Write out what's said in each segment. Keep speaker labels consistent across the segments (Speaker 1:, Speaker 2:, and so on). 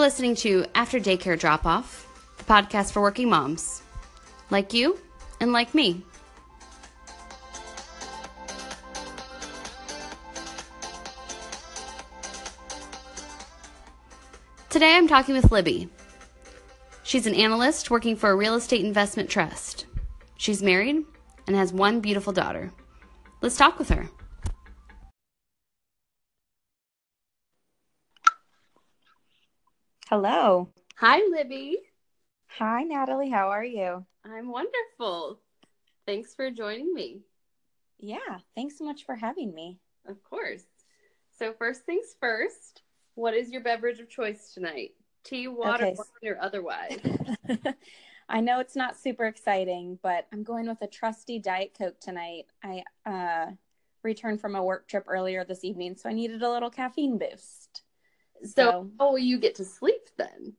Speaker 1: You're listening to After Daycare Drop Off, the podcast for working moms like you and like me. Today I'm talking with Libby. She's an analyst working for a real estate investment trust. She's married and has one beautiful daughter. Let's talk with her.
Speaker 2: Hello.
Speaker 1: Hi, Libby.
Speaker 2: Hi, Natalie. How are you?
Speaker 1: I'm wonderful. Thanks for joining me.
Speaker 2: Yeah, thanks so much for having me.
Speaker 1: Of course. So, first things first, what is your beverage of choice tonight? Tea, water,
Speaker 2: Okay.
Speaker 1: wine, or otherwise?
Speaker 2: I know it's not super exciting, but I'm going with a trusty Diet Coke tonight. I uh, returned from a work trip earlier this evening, so I needed a little caffeine boost.
Speaker 1: So, how will you get to sleep then?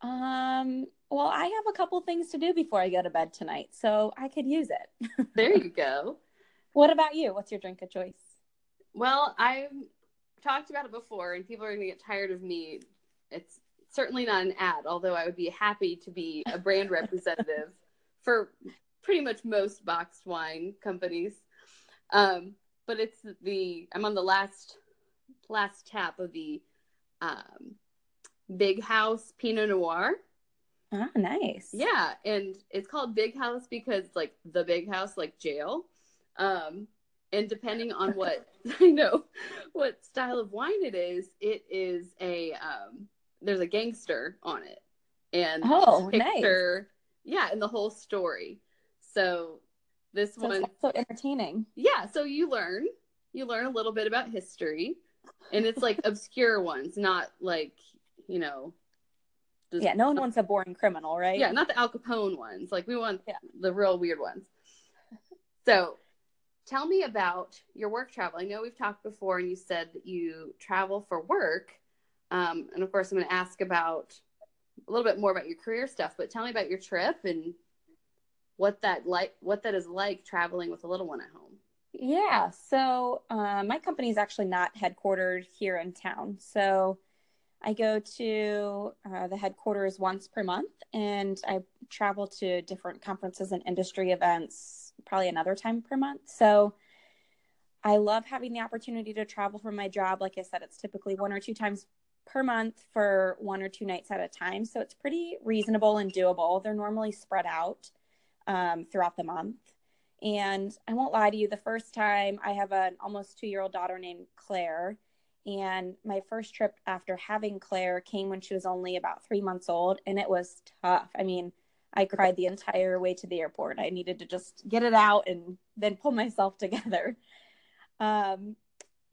Speaker 2: Um, well, I have a couple things to do before I go to bed tonight, so I could use it.
Speaker 1: There you go.
Speaker 2: What about you? What's your drink of choice?
Speaker 1: Well, I've talked about it before, and people are going to get tired of me. It's certainly not an ad, although I would be happy to be a brand representative for pretty much most boxed wine companies. Um, but it's the I'm on the last last tap of the um, Big House Pinot Noir.
Speaker 2: Ah, nice.
Speaker 1: Yeah, and it's called Big House because like the big house, like jail. Um, and depending on what I know, what style of wine it is, it is a um, there's a gangster on it, and
Speaker 2: Oh,
Speaker 1: the
Speaker 2: nice.
Speaker 1: yeah, and the whole story. So this
Speaker 2: So
Speaker 1: one,
Speaker 2: so entertaining.
Speaker 1: yeah, so you learn you learn a little bit about history, and it's like obscure ones, not like you know. just-
Speaker 2: Yeah, no one wants a boring criminal, right?
Speaker 1: yeah, not the Al Capone ones. Like we want
Speaker 2: Yeah.
Speaker 1: the real weird ones. So, tell me about your work travel. I know we've talked before, and you said that you travel for work. Um, and of course, I'm going to ask about a little bit more about your career stuff. But tell me about your trip and what that like, what that is like traveling with a little one at home.
Speaker 2: Yeah. So uh, my company is actually not headquartered here in town. So I go to uh, the headquarters once per month and I travel to different conferences and industry events probably another time per month. So I love having the opportunity to travel for my job. Like I said, it's typically one or two times per month for one or two nights at a time. So it's pretty reasonable and doable. They're normally spread out um, throughout the month. And I won't lie to you, the first time I have an almost two year old daughter named Claire. And my first trip after having Claire came when she was only about three months old. And it was tough. I mean, I cried the entire way to the airport. I needed to just get it out and then pull myself together. Um,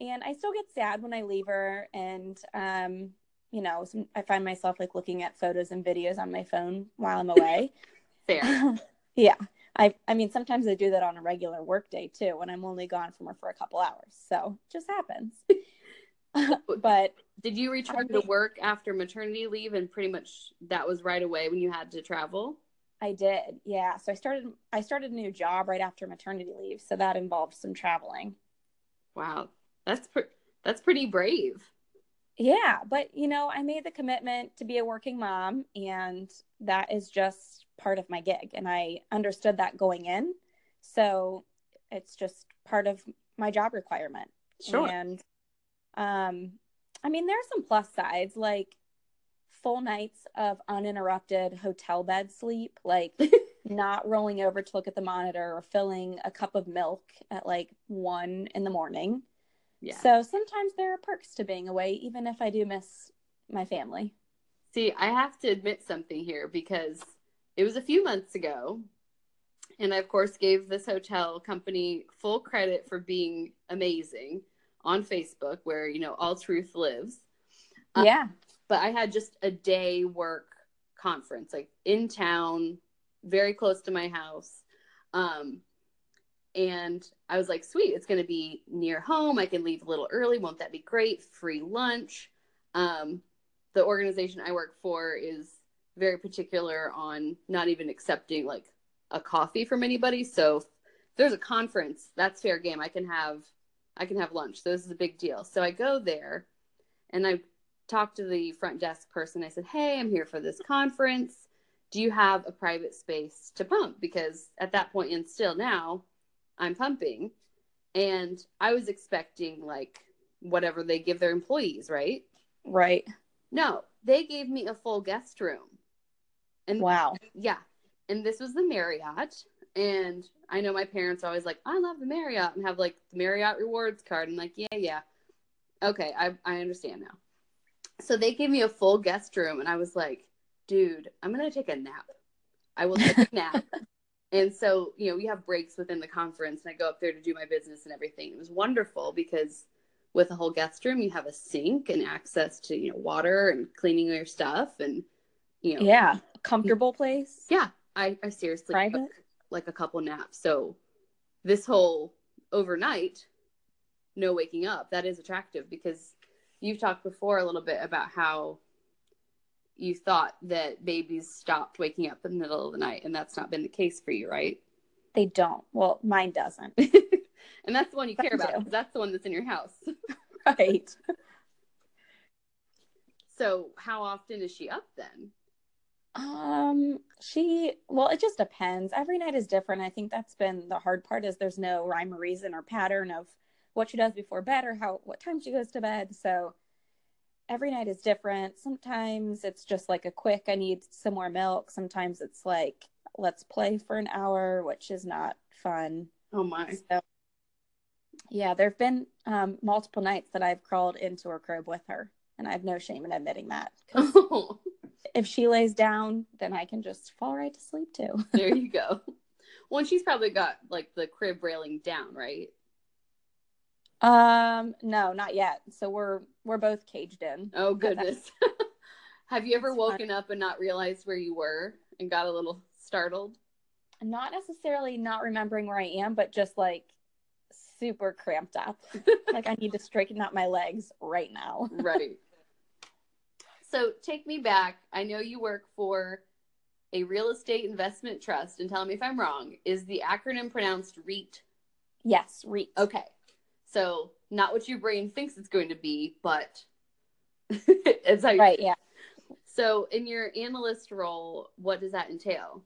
Speaker 2: and I still get sad when I leave her. And, um, you know, some, I find myself like looking at photos and videos on my phone while I'm away.
Speaker 1: Fair.
Speaker 2: yeah. I I mean sometimes I do that on a regular work day too when I'm only gone from her for a couple hours. So just happens. but
Speaker 1: Did you return to work after maternity leave, and pretty much that was right away when you had to travel?
Speaker 2: I did. Yeah. So I started I started a new job right after maternity leave, so that involved some traveling.
Speaker 1: Wow, that's pre- that's pretty brave.
Speaker 2: Yeah, but you know, I made the commitment to be a working mom and that is just part of my gig and I understood that going in. So it's just part of my job requirement.
Speaker 1: Sure.
Speaker 2: And um I mean there are some plus sides like full nights of uninterrupted hotel bed sleep, like not rolling over to look at the monitor or filling a cup of milk at like one in the morning.
Speaker 1: Yeah.
Speaker 2: So sometimes there are perks to being away, even if I do miss my family.
Speaker 1: See, I have to admit something here because it was a few months ago, and I of course gave this hotel company full credit for being amazing on Facebook, where you know all truth lives. Uh,
Speaker 2: yeah.
Speaker 1: But I had just a day work conference, like in town, very close to my house. Um, and I was like, sweet, it's going to be near home. I can leave a little early. Won't that be great? Free lunch. Um, the organization I work for is very particular on not even accepting like a coffee from anybody. So if there's a conference, that's fair game. I can have I can have lunch. So this is a big deal. So I go there and I talk to the front desk person. I said, Hey, I'm here for this conference. Do you have a private space to pump? Because at that point, and still now, I'm pumping. And I was expecting like whatever they give their employees, right?
Speaker 2: Right.
Speaker 1: No, they gave me a full guest room. And
Speaker 2: Wow.
Speaker 1: yeah. And this was the Marriott. And I know my parents are always like, I love the Marriott and have like the Marriott rewards card. And like, yeah, yeah. Okay, I, I understand now. So they gave me a full guest room and I was like, dude, I'm gonna take a nap. I will take a nap. And so, you know, we have breaks within the conference and I go up there to do my business and everything. It was wonderful because with a whole guest room, you have a sink and access to, you know, water and cleaning your stuff and you know
Speaker 2: Yeah. Comfortable place.
Speaker 1: yeah, I, I seriously
Speaker 2: Private?
Speaker 1: took like a couple naps. So this whole overnight, no waking up, that is attractive because you've talked before a little bit about how you thought that babies stopped waking up in the middle of the night, and that's not been the case for you, right?
Speaker 2: They don't. Well, mine doesn't.
Speaker 1: and that's the one you care about because that's the one that's in your house.
Speaker 2: right.
Speaker 1: So how often is she up then?
Speaker 2: Um, she well, it just depends. Every night is different. I think that's been the hard part is there's no rhyme or reason or pattern of what she does before bed or how what time she goes to bed. So every night is different. Sometimes it's just like a quick I need some more milk. Sometimes it's like let's play for an hour, which is not fun.
Speaker 1: Oh my.
Speaker 2: So yeah, there've been um multiple nights that I've crawled into her crib with her, and I have no shame in admitting that. if she lays down, then I can just fall right to sleep too.
Speaker 1: there you go. Well, she's probably got like the crib railing down, right?
Speaker 2: Um, no, not yet. So we're we're both caged in.
Speaker 1: Oh goodness. Have you ever woken up and not realized where you were and got a little startled?
Speaker 2: Not necessarily not remembering where I am, but just like super cramped up. like I need to straighten out my legs right now.
Speaker 1: right. So take me back. I know you work for a real estate investment trust, and tell me if I'm wrong. Is the acronym pronounced REIT?
Speaker 2: Yes, REIT.
Speaker 1: Okay. So not what your brain thinks it's going to be, but it's like
Speaker 2: Right, yeah.
Speaker 1: So in your analyst role, what does that entail?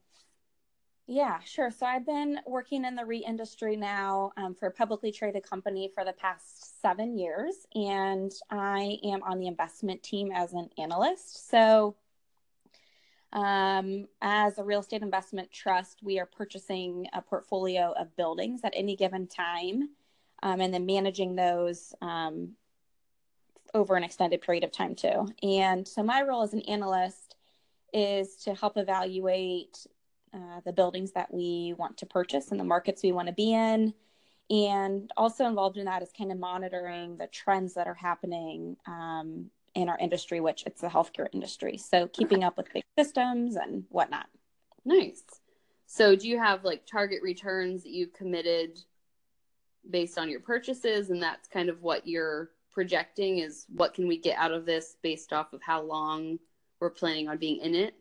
Speaker 2: Yeah, sure. So I've been working in the REIT industry now um, for a publicly traded company for the past seven years, and I am on the investment team as an analyst. So, um, as a real estate investment trust, we are purchasing a portfolio of buildings at any given time, um, and then managing those um, over an extended period of time too. And so, my role as an analyst is to help evaluate uh, the buildings that we want to purchase and the markets we want to be in. And also involved in that is kind of monitoring the trends that are happening um, in our industry, which it's the healthcare industry. So keeping up with big systems and whatnot.
Speaker 1: Nice. So do you have like target returns that you've committed based on your purchases and that's kind of what you're projecting is what can we get out of this based off of how long we're planning on being in it?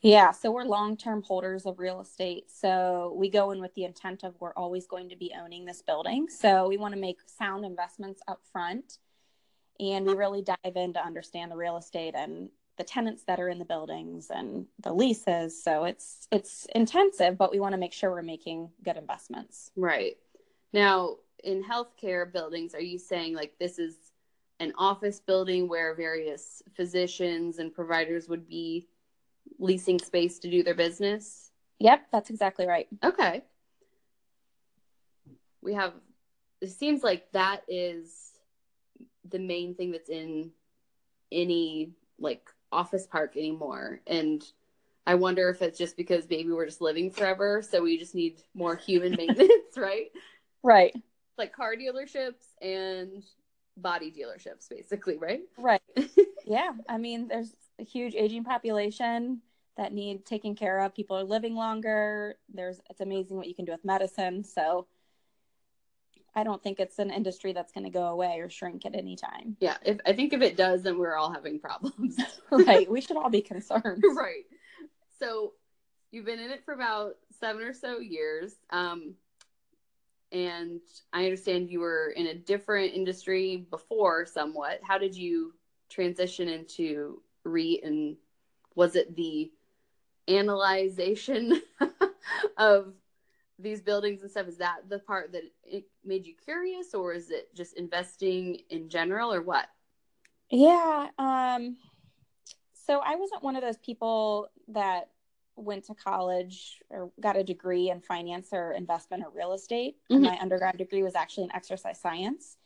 Speaker 2: Yeah, so we're long term holders of real estate. So we go in with the intent of we're always going to be owning this building. So we want to make sound investments up front and we really dive in to understand the real estate and the tenants that are in the buildings and the leases. So it's it's intensive, but we want to make sure we're making good investments.
Speaker 1: Right. Now, in healthcare buildings, are you saying like this is an office building where various physicians and providers would be leasing space to do their business?
Speaker 2: Yep, that's exactly right.
Speaker 1: Okay. We have, it seems like that is the main thing that's in any like office park anymore. And I wonder if it's just because maybe we're just living forever. So we just need more human maintenance, right?
Speaker 2: Right.
Speaker 1: Like car dealerships and body dealerships, basically, right?
Speaker 2: Right. yeah. I mean, there's a huge aging population that need taken care of. People are living longer. There's it's amazing what you can do with medicine. So I don't think it's an industry that's going to go away or shrink at any time.
Speaker 1: Yeah. If I think if it does, then we're all having problems.
Speaker 2: right. We should all be concerned.
Speaker 1: right. So you've been in it for about seven or so years. Um, and I understand you were in a different industry before somewhat. How did you transition into REIT and was it the analyzation of these buildings and stuff is that the part that it made you curious or is it just investing in general or what?
Speaker 2: Yeah um so i wasn't one of those people that went to college or got a degree in finance or investment or real estate. Mm-hmm. my undergrad degree was actually in exercise science.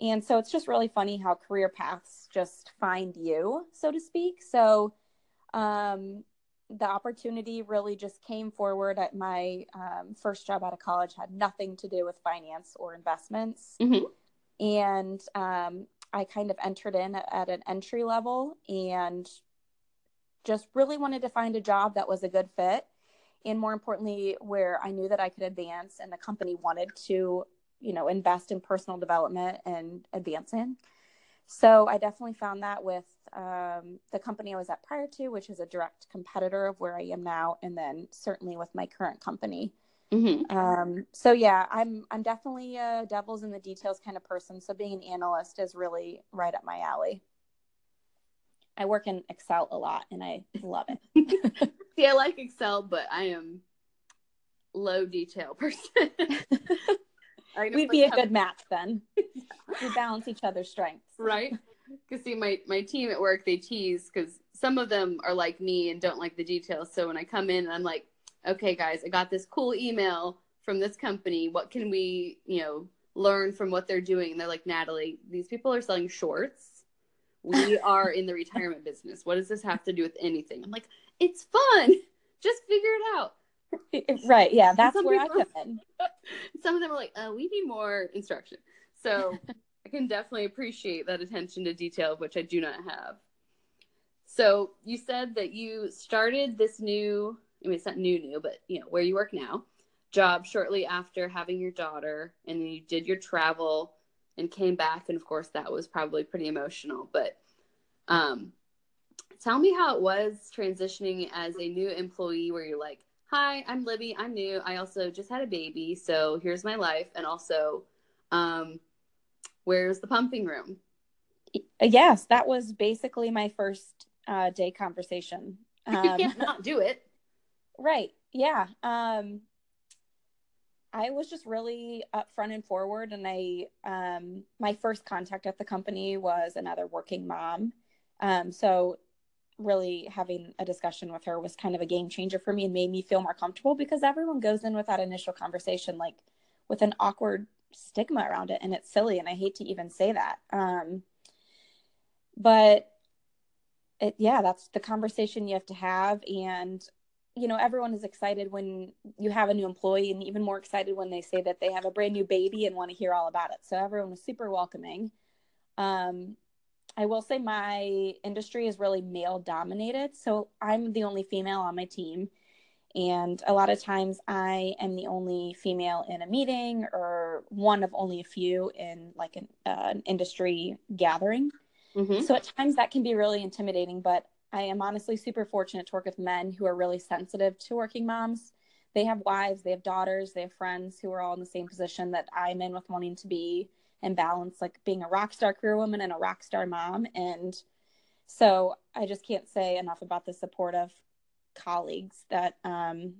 Speaker 2: And so it's just really funny how career paths just find you so to speak. So um the opportunity really just came forward at my um, first job out of college had nothing to do with finance or investments. Mm-hmm. and um, i kind of entered in at an entry level and just really wanted to find a job that was a good fit. And more importantly where i knew that i could advance and the company wanted to you know invest in personal development and advance in so i definitely found that with um, the company I was at prior to, which is a direct competitor of where I am now, and then certainly with my current company. Mm-hmm. Um, so yeah, I'm I'm definitely a devil's in the details kind of person. So being an analyst is really right up my alley. I work in Excel a lot, and I love it.
Speaker 1: See, I like Excel, but I am low detail person.
Speaker 2: We'd be a good match then. We balance each other's strengths,
Speaker 1: right? Because see, my my team at work they tease because some of them are like me and don't like the details. So when I come in, I'm like, okay, guys, I got this cool email from this company. What can we, you know, learn from what they're doing? And they're like, Natalie, these people are selling shorts. We are in the retirement business. What does this have to do with anything? I'm like, it's fun. Just figure it out.
Speaker 2: Right. Yeah. That's where people, I come in.
Speaker 1: Some of them are like, uh, we need more instruction. So I can definitely appreciate that attention to detail, which I do not have. So you said that you started this new, I mean, it's not new, new, but you know, where you work now, job shortly after having your daughter, and then you did your travel and came back. And of course, that was probably pretty emotional. But um, tell me how it was transitioning as a new employee where you're like, hi, I'm Libby. I'm new. I also just had a baby. So here's my life. And also, um, where's the pumping room?
Speaker 2: Yes, that was basically my first uh, day conversation.
Speaker 1: Um, you can't not do it.
Speaker 2: Right. Yeah. Um, I was just really upfront and forward, and I um, my first contact at the company was another working mom. Um, so really having a discussion with her was kind of a game changer for me and made me feel more comfortable because everyone goes in with that initial conversation like with an awkward stigma around it and it's silly and I hate to even say that. Um, but it, yeah, that's the conversation you have to have. And, you know, everyone is excited when you have a new employee and even more excited when they say that they have a brand new baby and want to hear all about it. So everyone was super welcoming. Um, I will say my industry is really male dominated. So I'm the only female on my team. And a lot of times I am the only female in a meeting or one of only a few in like an, uh, an industry gathering. Mm-hmm. So at times that can be really intimidating, but I am honestly super fortunate to work with men who are really sensitive to working moms. They have wives, they have daughters, they have friends who are all in the same position that I'm in with wanting to be and balance like being a rock star career woman and a rock star mom. And so I just can't say enough about the support of colleagues that um,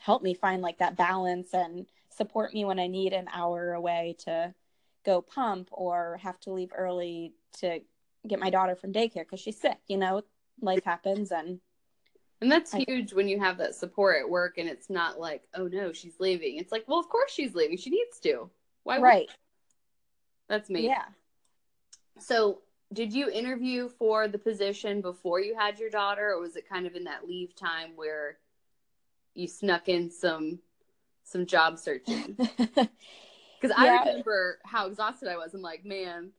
Speaker 2: help me find like that balance and support me when I need an hour away to go pump or have to leave early to get my daughter from daycare because she's sick. You know, life happens and.
Speaker 1: And that's I, huge when you have that support at work and it's not like, oh no, she's leaving. It's like, well, of course she's leaving. She needs to.
Speaker 2: Why? Right.
Speaker 1: That's me.
Speaker 2: Yeah.
Speaker 1: So, did you interview for the position before you had your daughter, or was it kind of in that leave time where you snuck in some some job searching? Because I remember how exhausted I was. I'm like, man,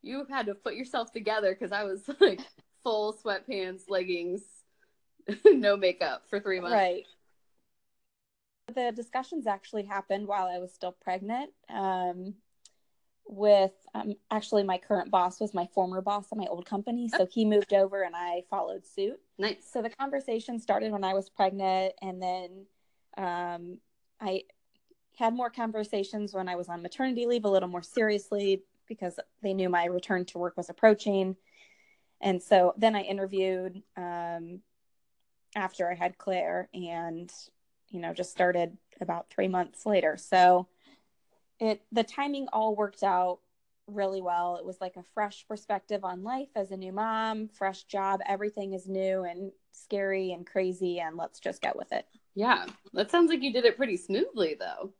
Speaker 1: you had to put yourself together because I was like full sweatpants, leggings, no makeup for three months.
Speaker 2: Right. The discussions actually happened while I was still pregnant. Um, with um, actually my current boss was my former boss at my old company so he moved over and i followed suit.
Speaker 1: Nice.
Speaker 2: So the conversation started when i was pregnant and then um, i had more conversations when i was on maternity leave a little more seriously because they knew my return to work was approaching. And so then I interviewed um, after I had Claire and, you know, just started about three months later. So it, the timing all worked out really well. It was like a fresh perspective on life as a new mom, fresh job. Everything is new and scary and crazy, and let's just get with it.
Speaker 1: Yeah, that sounds like you did it pretty smoothly, though.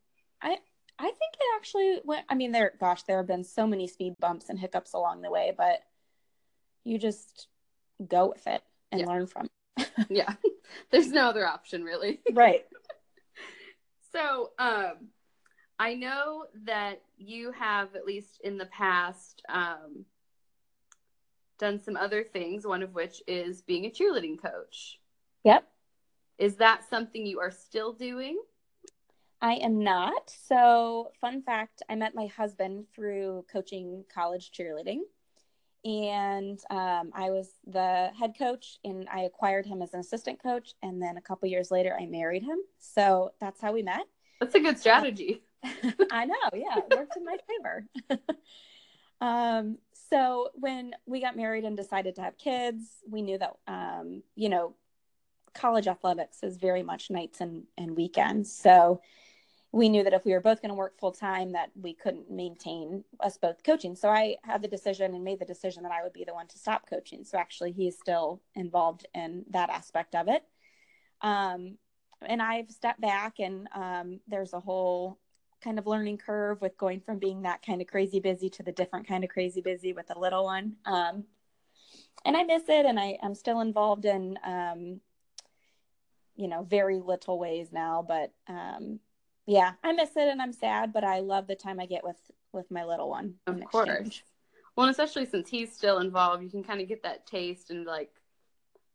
Speaker 2: I I think it actually went. I mean, there, gosh, there have been so many speed bumps and hiccups along the way, but you just go with it and yeah. learn from.
Speaker 1: yeah, there's no other option, really.
Speaker 2: Right.
Speaker 1: so, um, I know that you have, at least in the past, um, done some other things, one of which is being a cheerleading coach.
Speaker 2: Yep.
Speaker 1: Is that something you are still doing?
Speaker 2: I am not. So, fun fact I met my husband through coaching college cheerleading. And um, I was the head coach, and I acquired him as an assistant coach. And then a couple years later, I married him. So, that's how we met.
Speaker 1: That's a good strategy.
Speaker 2: I know. Yeah, it worked in my favor. um, so when we got married and decided to have kids, we knew that um, you know, college athletics is very much nights and, and weekends. So we knew that if we were both going to work full time, that we couldn't maintain us both coaching. So I had the decision and made the decision that I would be the one to stop coaching. So actually, he's still involved in that aspect of it. Um, and I've stepped back, and um, there's a whole kind of learning curve with going from being that kind of crazy busy to the different kind of crazy busy with a little one. Um, and I miss it, and I am still involved in, um, you know, very little ways now. But um, yeah, I miss it, and I'm sad. But I love the time I get with with my little one.
Speaker 1: Of course. Exchange. Well, and especially since he's still involved, you can kind of get that taste and like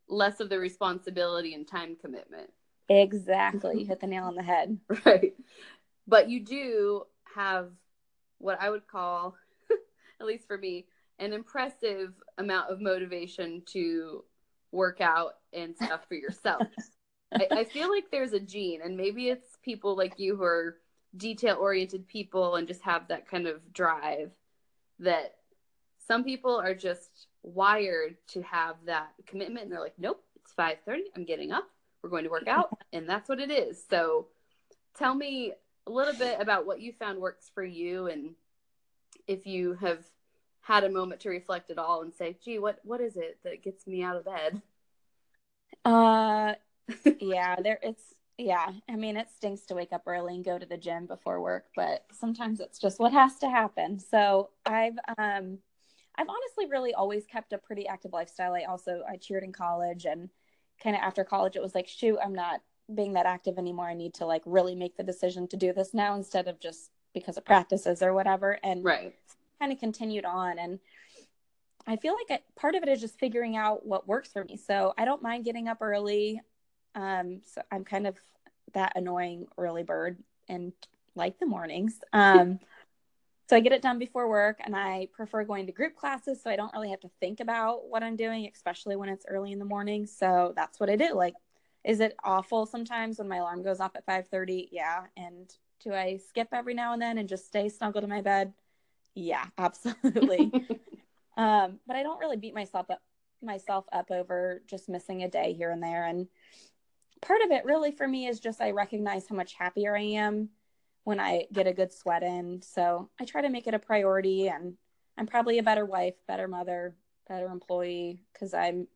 Speaker 1: less of the responsibility and time commitment.
Speaker 2: Exactly. You hit the nail on the head.
Speaker 1: Right but you do have what I would call, at least for me, an impressive amount of motivation to work out and stuff for yourself. I, I, feel like there's a gene, and maybe it's people like you who are detail oriented people and just have that kind of drive that some people are just wired to have that commitment and they're like nope it's 5.30 i'm getting up we're going to work out and that's what it is so tell me a little bit about what you found works for you and if you have had a moment to reflect at all and say, gee, what, what is it that gets me out of bed?
Speaker 2: Uh, yeah, there it's, yeah. I mean, it stinks to wake up early and go to the gym before work, but sometimes it's just what has to happen. So I've, um, I've honestly really always kept a pretty active lifestyle. I also, I cheered in college and kind of after college, it was like, shoot, I'm not being that active anymore. I need to like really make the decision to do this now instead of just because of practices or whatever. And
Speaker 1: right.
Speaker 2: kind of continued on. And I feel like part of it is just figuring out what works for me. So I don't mind getting up early. Um, so I'm kind of that annoying early bird and like the mornings. Um, so I get it done before work and I prefer going to group classes so I don't really have to think about what I'm doing, especially when it's early in the morning. So that's what I do. Like is it awful sometimes when my alarm goes off at 5:30? Yeah. And do I skip every now and then and just stay snuggled in my bed? Yeah, absolutely. um, but I don't really beat myself up myself up over just missing a day here and there. And part of it really for me is just I recognize how much happier I am when I get a good sweat in. So I try to make it a priority and I'm probably a better wife, better mother, better employee because I'm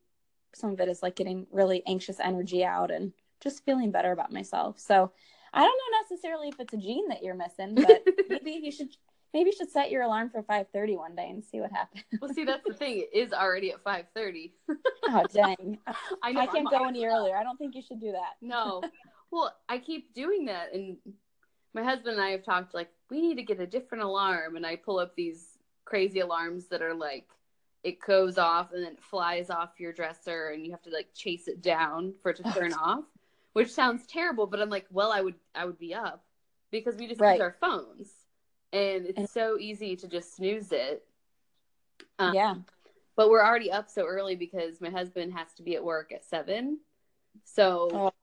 Speaker 2: some of it is like getting really anxious energy out and just feeling better about myself. So I don't know necessarily if it's a gene that you're missing, but maybe you should maybe you should set your alarm for 5:30 one day and see what happens.
Speaker 1: well, see that's the thing; it is already at 5:30.
Speaker 2: oh dang! I, know, I can't I'm, go any earlier. I don't think you should do that.
Speaker 1: no, well, I keep doing that, and my husband and I have talked like we need to get a different alarm, and I pull up these crazy alarms that are like it goes off and then it flies off your dresser and you have to like chase it down for it to turn off which sounds terrible but i'm like well i would i would be up because we just right. use our phones and it's and- so easy to just snooze it
Speaker 2: um, yeah
Speaker 1: but we're already up so early because my husband has to be at work at seven so oh.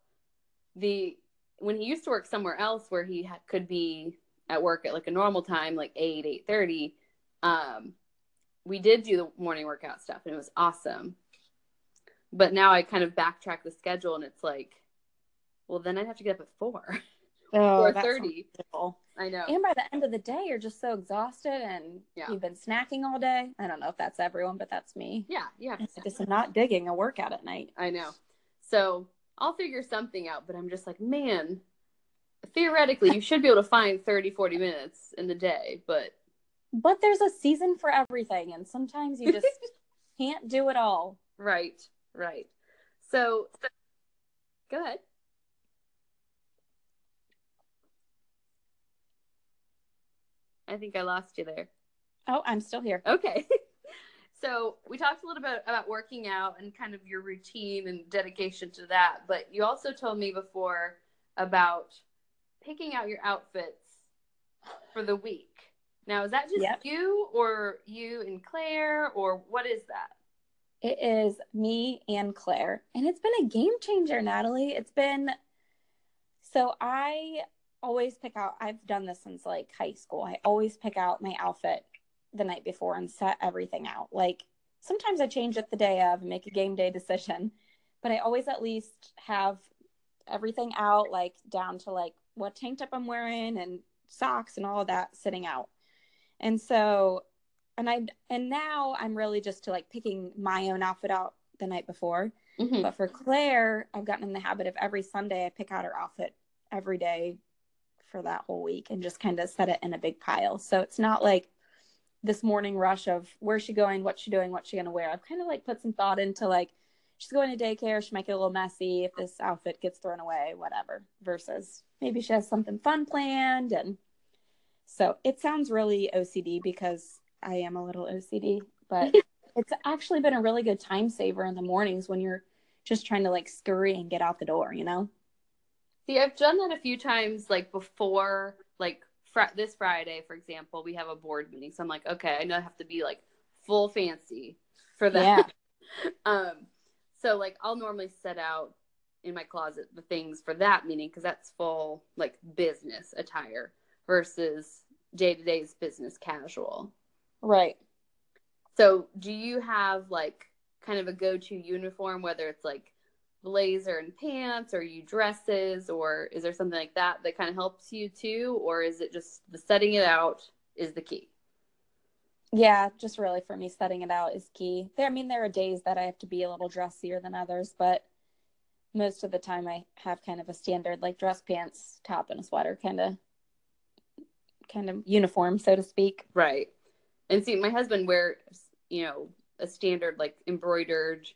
Speaker 1: the when he used to work somewhere else where he ha- could be at work at like a normal time like 8 8 30 um we did do the morning workout stuff and it was awesome. But now I kind of backtrack the schedule and it's like, well, then I'd have to get up at four.
Speaker 2: Oh,
Speaker 1: Four thirty. I know.
Speaker 2: And by the end of the day, you're just so exhausted and
Speaker 1: Yeah.
Speaker 2: you've been snacking all day. I don't know if that's everyone, but that's me.
Speaker 1: Yeah, yeah.
Speaker 2: It's just not digging a workout at night.
Speaker 1: I know. So I'll figure something out, but I'm just like, man, theoretically, you should be able to find 30, 40 minutes in the day, but
Speaker 2: But there's a season for everything, and sometimes you just can't do it all.
Speaker 1: right, right. So, go ahead. I think I lost you there.
Speaker 2: Oh, I'm still here.
Speaker 1: Okay. So we talked a little bit about working out and kind of your routine and dedication to that, but you also told me before about picking out your outfits for the week. Now, is that just
Speaker 2: Yep.
Speaker 1: you or you and Claire or what is that?
Speaker 2: It is me and Claire, and it's been a game changer, Natalie. It's been so I always pick out, I've done this since like high school. I always pick out my outfit the night before and set everything out. Like sometimes I change it the day of and make a game day decision, but I always at least have everything out, like down to like what tank top I'm wearing and socks and all of that sitting out. And so, and I, and now I'm really just to like picking my own outfit out the night before.
Speaker 1: Mm-hmm.
Speaker 2: But for Claire, I've gotten in the habit of every Sunday I pick out her outfit every day for that whole week and just kind of set it in a big pile. So it's not like this morning rush of where's she going, what's she doing, what's she gonna wear. I've kind of like put some thought into like she's going to daycare, she might get a little messy if this outfit gets thrown away, whatever. Versus maybe she has something fun planned and so it sounds really OCD because I am a little OCD, but it's actually been a really good time saver in the mornings when you're just trying to like scurry and get out the door, you know?
Speaker 1: See, I've done that a few times, like before, like fr- this Friday, for example, we have a board meeting. So I'm like, okay, I know I have to be like full fancy for that. Yeah. um, so like I'll normally set out in my closet the things for that meeting because that's full like business attire versus day to day's business casual.
Speaker 2: Right.
Speaker 1: So do you have like kind of a go to uniform, whether it's like blazer and pants or you dresses or is there something like that that kind of helps you too or is it just the setting it out is the key
Speaker 2: Yeah, just really for me, setting it out is key. There, I mean, there are days that I have to be a little dressier than others, but most of the time I have kind of a standard like dress pants, top, and a sweater kind of, kind of uniform, so to speak.
Speaker 1: right and see my husband wears you know a standard like embroidered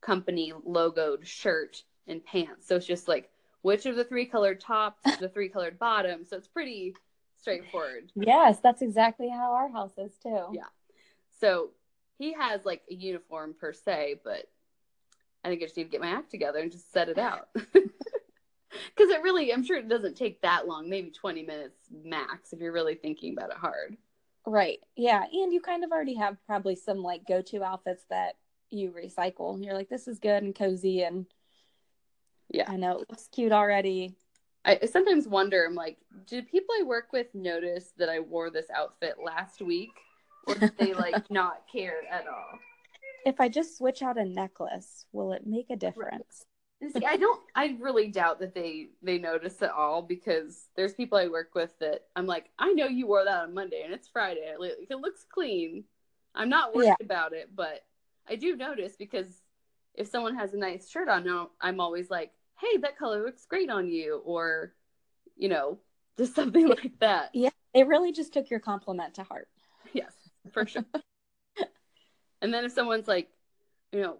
Speaker 1: company logoed shirt and pants so it's just like which of the three colored tops the three colored bottoms so it's pretty straightforward
Speaker 2: Yes, that's exactly how our house is too.
Speaker 1: Yeah. So he has like a uniform per se, but I think I just need to get my act together and just set it out. Because it really, I'm sure it doesn't take that long, maybe 20 minutes max if you're really thinking about it hard.
Speaker 2: Right. Yeah. And you kind of already have probably some like go to outfits that you recycle. You're like, this is good and cozy and
Speaker 1: Yeah.
Speaker 2: I know it looks cute already.
Speaker 1: I sometimes wonder, I'm like, did people I work with notice that I wore this outfit last week? Or did they like not care at all?
Speaker 2: If I just switch out a necklace, will it make a difference?
Speaker 1: See, I don't. I really doubt that they they notice at all because there's people I work with that I'm like, I know you wore that on Monday and it's Friday. It looks clean. I'm not worried
Speaker 2: Yeah.
Speaker 1: about it, but I do notice because if someone has a nice shirt on, I'm always like, hey, that color looks great on you, or you know, just something like that.
Speaker 2: Yeah. It really just took your compliment to heart.
Speaker 1: Yes, for sure. and then if someone's like, you know,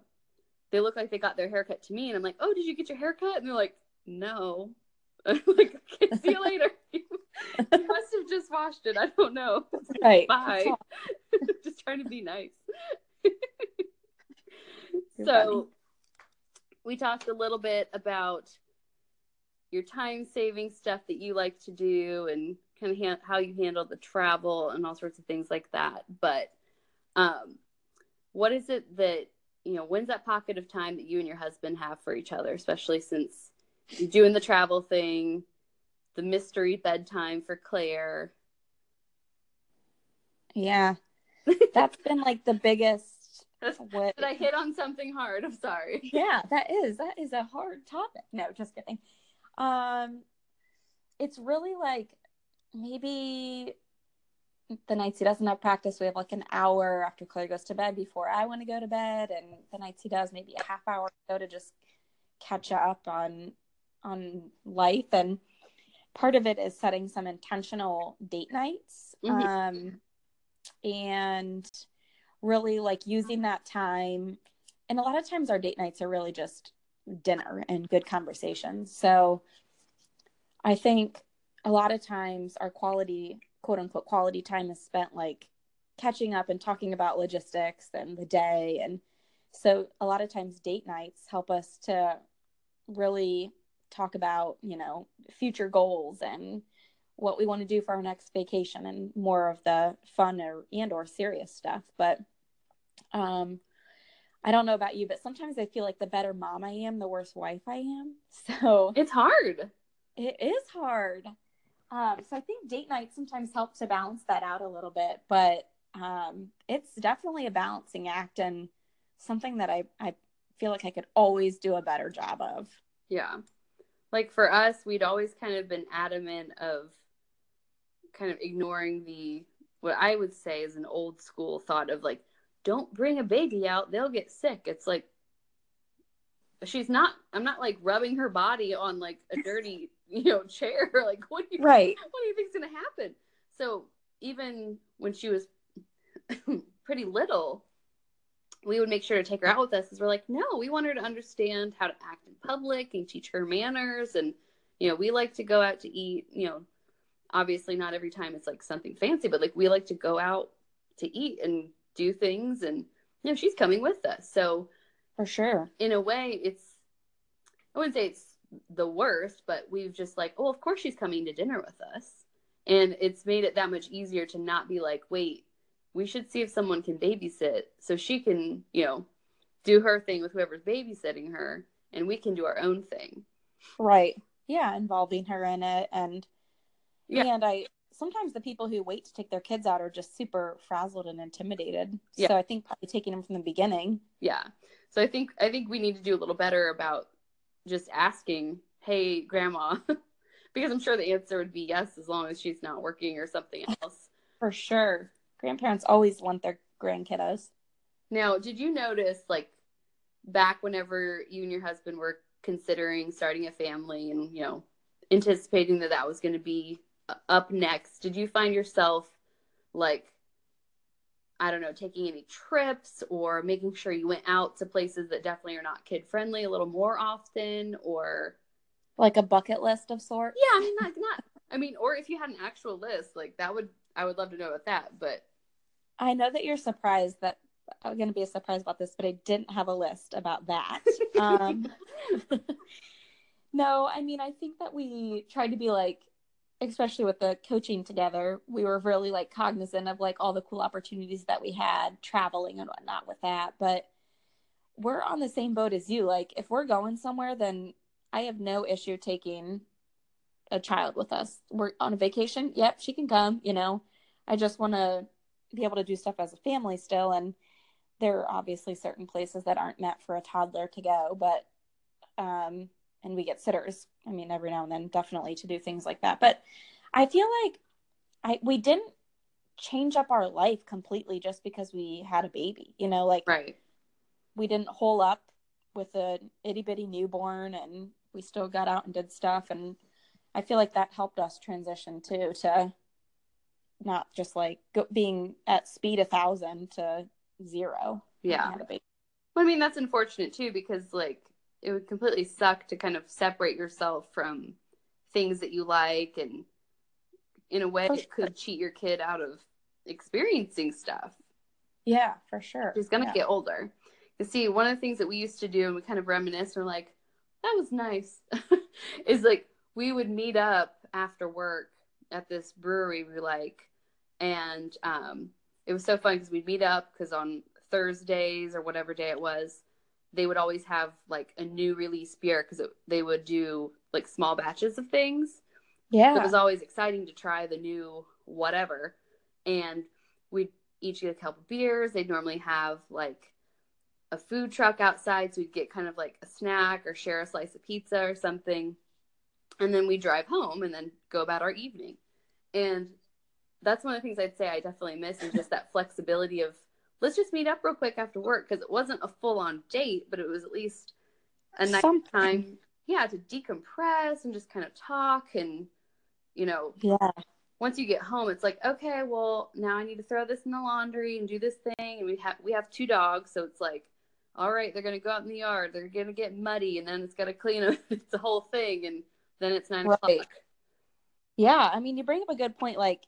Speaker 1: they look like they got their haircut to me, and I'm like, oh, did you get your haircut? And they're like, no. I'm like, okay, see you later. you must have just washed it. I don't know.
Speaker 2: Right.
Speaker 1: Bye. Just trying to be nice.
Speaker 2: You're
Speaker 1: so we talked a little bit about your time saving stuff that you like to do and kind of ha- how you handle the travel and all sorts of things like that but um what is it that you know when's that pocket of time that you and your husband have for each other especially since you're doing the travel thing the mystery bedtime for claire
Speaker 2: Yeah. that's been like the biggest
Speaker 1: what did I hit on something hard? I'm sorry.
Speaker 2: Yeah, that is that is a hard topic. No, just kidding. Um it's really like maybe the nights he doesn't have practice, we have like an hour after Claire goes to bed before I want to go to bed, and the nights he does, maybe a half hour to just catch up on on life. And part of it is setting some intentional date nights, mm-hmm. um, and really like using that time. And a lot of times our date nights are really just dinner and good conversations. So I think a lot of times our quality quote unquote quality time is spent like catching up and talking about logistics and the day. And so a lot of times date nights help us to really talk about you know future goals and what we want to do for our next vacation and more of the fun or and or serious stuff. But um i don't know about you but sometimes i feel like the better mom i am the worse wife i am. So
Speaker 1: it's hard.
Speaker 2: It is hard um, so I think date night sometimes helps to balance that out a little bit, but um, it's definitely a balancing act and something that I, I feel like I could always do a better job of.
Speaker 1: Yeah. Like for us, we'd always kind of been adamant of kind of ignoring the, what I would say is an old school thought of like, don't bring a baby out, they'll get sick. It's like, she's not, I'm not like rubbing her body on like a dirty you know chair like what do you
Speaker 2: right.
Speaker 1: what do you think's gonna happen? So even when she was pretty little we would make sure to take her out with us because we're like no we want her to understand how to act in public and teach her manners and you know we like to go out to eat you know. Obviously not every time it's like something fancy but like we like to go out to eat and do things and you know she's coming with us. So
Speaker 2: for sure.
Speaker 1: in a way it's i wouldn't say it's the worst, but we've just like, oh, of course she's coming to dinner with us. And it's made it that much easier to not be like, wait, we should see if someone can babysit so she can, you know, do her thing with whoever's babysitting her and we can do our own thing.
Speaker 2: Right. Yeah, involving her in it and yeah. and I sometimes the people who wait to take their kids out are just super frazzled and intimidated. Yeah. So I think probably taking them from the beginning.
Speaker 1: Yeah. So I think I think we need to do a little better about just asking, "Hey, grandma," because I'm sure the answer would be yes, as long as she's not working or something else.
Speaker 2: For sure, grandparents always want their grandkiddos.
Speaker 1: Now, did you notice, like, back whenever you and your husband were considering starting a family, and you know, anticipating that that was going to be uh, up next, did you find yourself like I don't know, taking any trips or making sure you went out to places that definitely are not kid friendly a little more often or
Speaker 2: like a bucket list of sorts?
Speaker 1: Yeah, I mean not not I mean or if you had an actual list, like that would I would love to know about that, but
Speaker 2: I know that you're surprised that I'm going to be surprised about this, but I didn't have a list about that. um, no, I mean, I think that we tried to be like especially with the coaching together, we were really like cognizant of like all the cool opportunities that we had traveling and whatnot with that. But we're on the same boat as you. Like, if we're going somewhere, then I have no issue taking a child with us. We're on a vacation. Yep, she can come. You know, I just want to be able to do stuff as a family still. And there are obviously certain places that aren't meant for a toddler to go, but um, and we get sitters. I mean, every now and then, definitely to do things like that. But I feel like I we didn't change up our life completely just because we had a baby. You know, like
Speaker 1: right.
Speaker 2: We didn't hole up with a itty bitty newborn, and we still got out and did stuff. And I feel like that helped us transition too to not just like go, being at speed a thousand to zero.
Speaker 1: Yeah. Well, I mean, that's unfortunate too because like it would completely suck to kind of separate yourself from things that you like and in a way it could cheat your kid out of experiencing stuff.
Speaker 2: Yeah for sure.
Speaker 1: She's gonna
Speaker 2: yeah.
Speaker 1: get older. You see one of the things that we used to do and we kind of reminisce and we're like that was nice. Is like we would meet up after work at this brewery we like and um, it was so fun because we'd meet up because on thursdays or whatever day it was they would always have like a new release beer because they would do like small batches of things.
Speaker 2: Yeah.
Speaker 1: It was always exciting to try the new whatever. And we'd each get a couple beers. They'd normally have like a food truck outside, so we'd get kind of like a snack or share a slice of pizza or something. And then we drive home and then go about our evening. And that's one of the things I'd say I definitely miss is just that flexibility of let's just meet up real quick after work because it wasn't a full on date, but it was at least a nice
Speaker 2: Something.
Speaker 1: time, yeah, to decompress and just kind of talk and you know,
Speaker 2: Yeah.
Speaker 1: once you get home, it's like, okay, well, now I need to throw this in the laundry and do this thing. And we have we have two dogs, so it's like, all right, they're gonna go out in the yard, they're gonna get muddy, and then it's gotta clean them. it's a whole thing, and then it's nine
Speaker 2: Right.
Speaker 1: o'clock.
Speaker 2: Yeah. I mean, you bring up a good point. Like,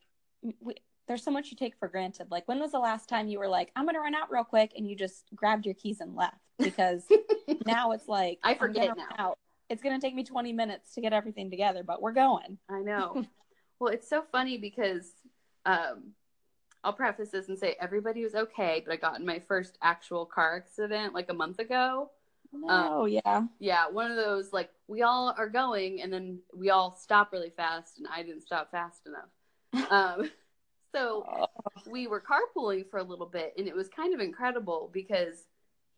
Speaker 2: we, there's so much you take for granted. Like, when was the last time you were like, I'm going to run out real quick and you just grabbed your keys and left? Because now it's like,
Speaker 1: I forget now.
Speaker 2: Out. It's going to take me 20 minutes to get everything together, but we're going.
Speaker 1: I know. well, it's so funny because um, I'll preface this and say everybody was okay, but I got in my first actual car accident like a month ago.
Speaker 2: Oh, yeah.
Speaker 1: Yeah, one of those like we all are going, and then we all stop really fast, and I didn't stop fast enough. Um, so
Speaker 2: Oh,
Speaker 1: we were carpooling for a little bit, and it was kind of incredible because,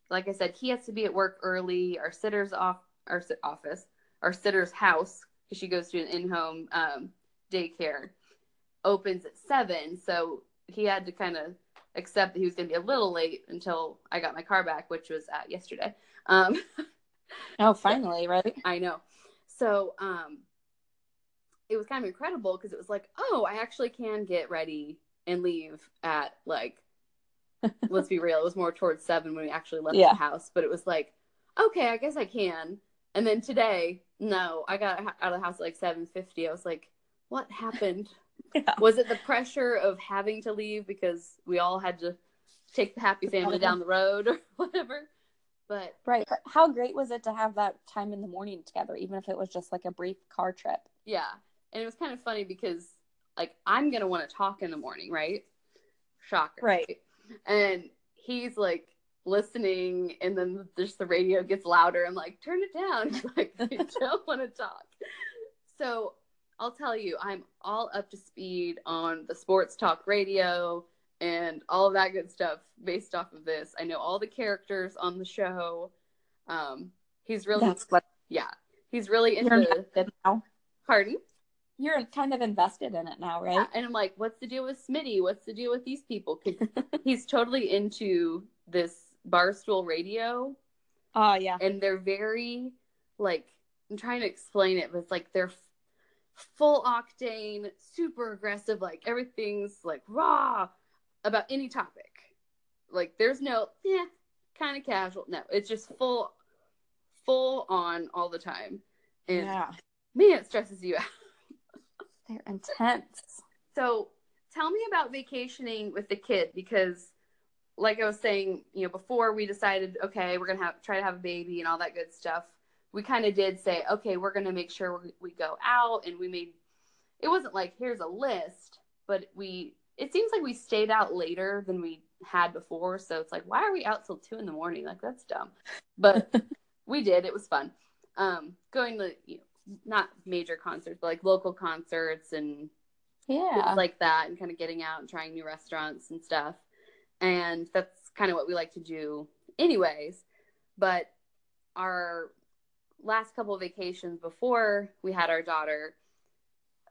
Speaker 1: like I said, he has to be at work early. Our sitter's off our sit- office, our sitter's house, because she goes to an in-home um, daycare, opens at seven. So he had to kind of accept that he was going to be a little late until I got my car back, which was uh, yesterday. Um,
Speaker 2: oh, finally, right?
Speaker 1: I know. So um it was kind of incredible because it was like, oh, I actually can get ready and leave at like let's be real, it was more towards seven when we actually left
Speaker 2: Yeah.
Speaker 1: the house. But it was like, okay, I guess I can. And then today, no, I got out of the house at like seven fifty. I was like, what happened?
Speaker 2: Yeah.
Speaker 1: Was it the pressure of having to leave because we all had to take the happy family down the road or whatever? But
Speaker 2: Right. But how great was it to have that time in the morning together, even if it was just like a brief car trip?
Speaker 1: Yeah. And it was kind of funny because like I'm gonna want to talk in the morning, right? Shocker.
Speaker 2: Right.
Speaker 1: And he's like listening and then just the radio gets louder. I'm like, turn it down. He's like, I don't want to talk. So I'll tell you, I'm all up to speed on the sports talk radio and all of that good stuff based off of this. I know all the characters on the show. Um, he's really yeah, he's really into
Speaker 2: now.
Speaker 1: pardon.
Speaker 2: You're kind of invested in it now,
Speaker 1: Yeah,
Speaker 2: right?
Speaker 1: and I'm like, what's the deal with Smitty? What's the deal with these people? he's totally into this barstool radio,
Speaker 2: Oh, yeah.
Speaker 1: and they're very like I'm trying to explain it, but it's like they're full octane, super aggressive, like everything's like raw about any topic. Like there's no yeah, kind of casual. No, it's just full, full on all the time, and
Speaker 2: Yeah.
Speaker 1: man, it stresses you out.
Speaker 2: They're intense.
Speaker 1: So tell me about vacationing with the kid because like I was saying, you know, before we decided, okay, we're gonna have try to have a baby and all that good stuff. We kind of did say, okay, we're gonna make sure we go out, and we made. It wasn't like here's a list, but we. It seems like we stayed out later than we had before, so it's like, why are we out till two in the morning? Like that's dumb, but we did. It was fun. Um, going to you know, not major concerts, but like local concerts and
Speaker 2: Yeah.
Speaker 1: things like that and kind of getting out and trying new restaurants and stuff. And that's kind of what we like to do anyways. But our last couple of vacations before we had our daughter,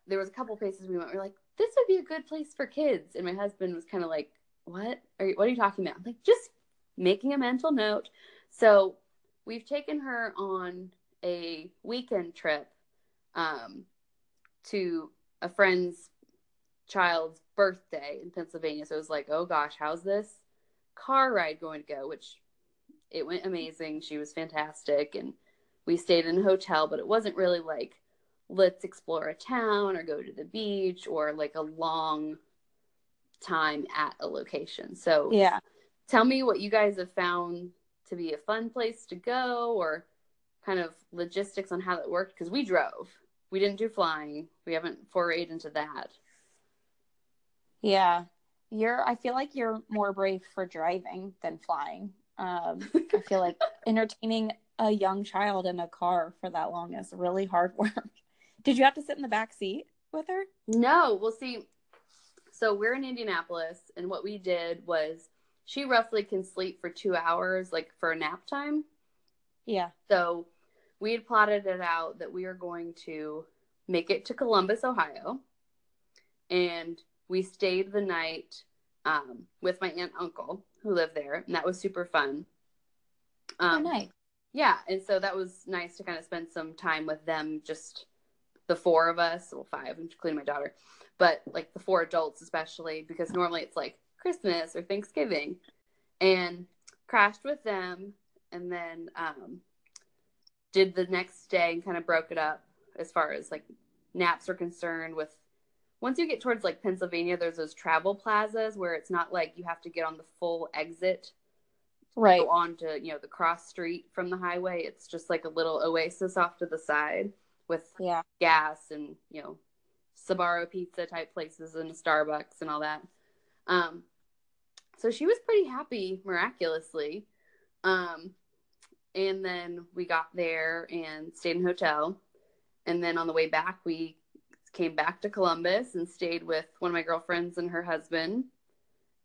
Speaker 1: there was a couple places we went. We are like, this would be a good place for kids. And my husband was kind of like, what are you, what are you talking about? I'm like, just making a mental note. So we've taken her on a weekend trip um, to a friend's child's birthday in Pennsylvania. So it was like, oh gosh, how's this car ride going to go? Which it went amazing. She was fantastic. And we stayed in a hotel, but it wasn't really like, let's explore a town or go to the beach or like a long time at a location. So
Speaker 2: Yeah.
Speaker 1: tell me what you guys have found to be a fun place to go or kind of logistics on how that worked because we drove we didn't do flying we haven't forayed into that
Speaker 2: Yeah. You're I feel like you're more brave for driving than flying. Um I feel like entertaining a young child in a car for that long is really hard work. Did you have to sit in the back seat with her?
Speaker 1: no we'll see So we're in Indianapolis, and what we did was she roughly can sleep for two hours, like for a nap time.
Speaker 2: Yeah.
Speaker 1: So we had plotted it out that we are going to make it to Columbus, Ohio. And we stayed the night um, with my aunt and uncle who lived there, and that was super fun.
Speaker 2: oh, nice.
Speaker 1: Yeah, and so that was nice to kind of spend some time with them, just the four of us, well, five, including my daughter, but like the four adults, especially because normally it's like Christmas or Thanksgiving, and crashed with them, and then um, did the next day and kind of broke it up as far as like naps are concerned with once you get towards like Pennsylvania, there's those travel plazas where it's not like you have to get on the full exit,
Speaker 2: right,
Speaker 1: go on to you know the cross street from the highway. It's just like a little oasis off to the side with
Speaker 2: yeah
Speaker 1: gas and you know Sbarro pizza type places and Starbucks and all that. Um, so she was pretty happy miraculously. Um, and then we got there and stayed in a hotel. And then on the way back, we came back to Columbus and stayed with one of my girlfriends and her husband,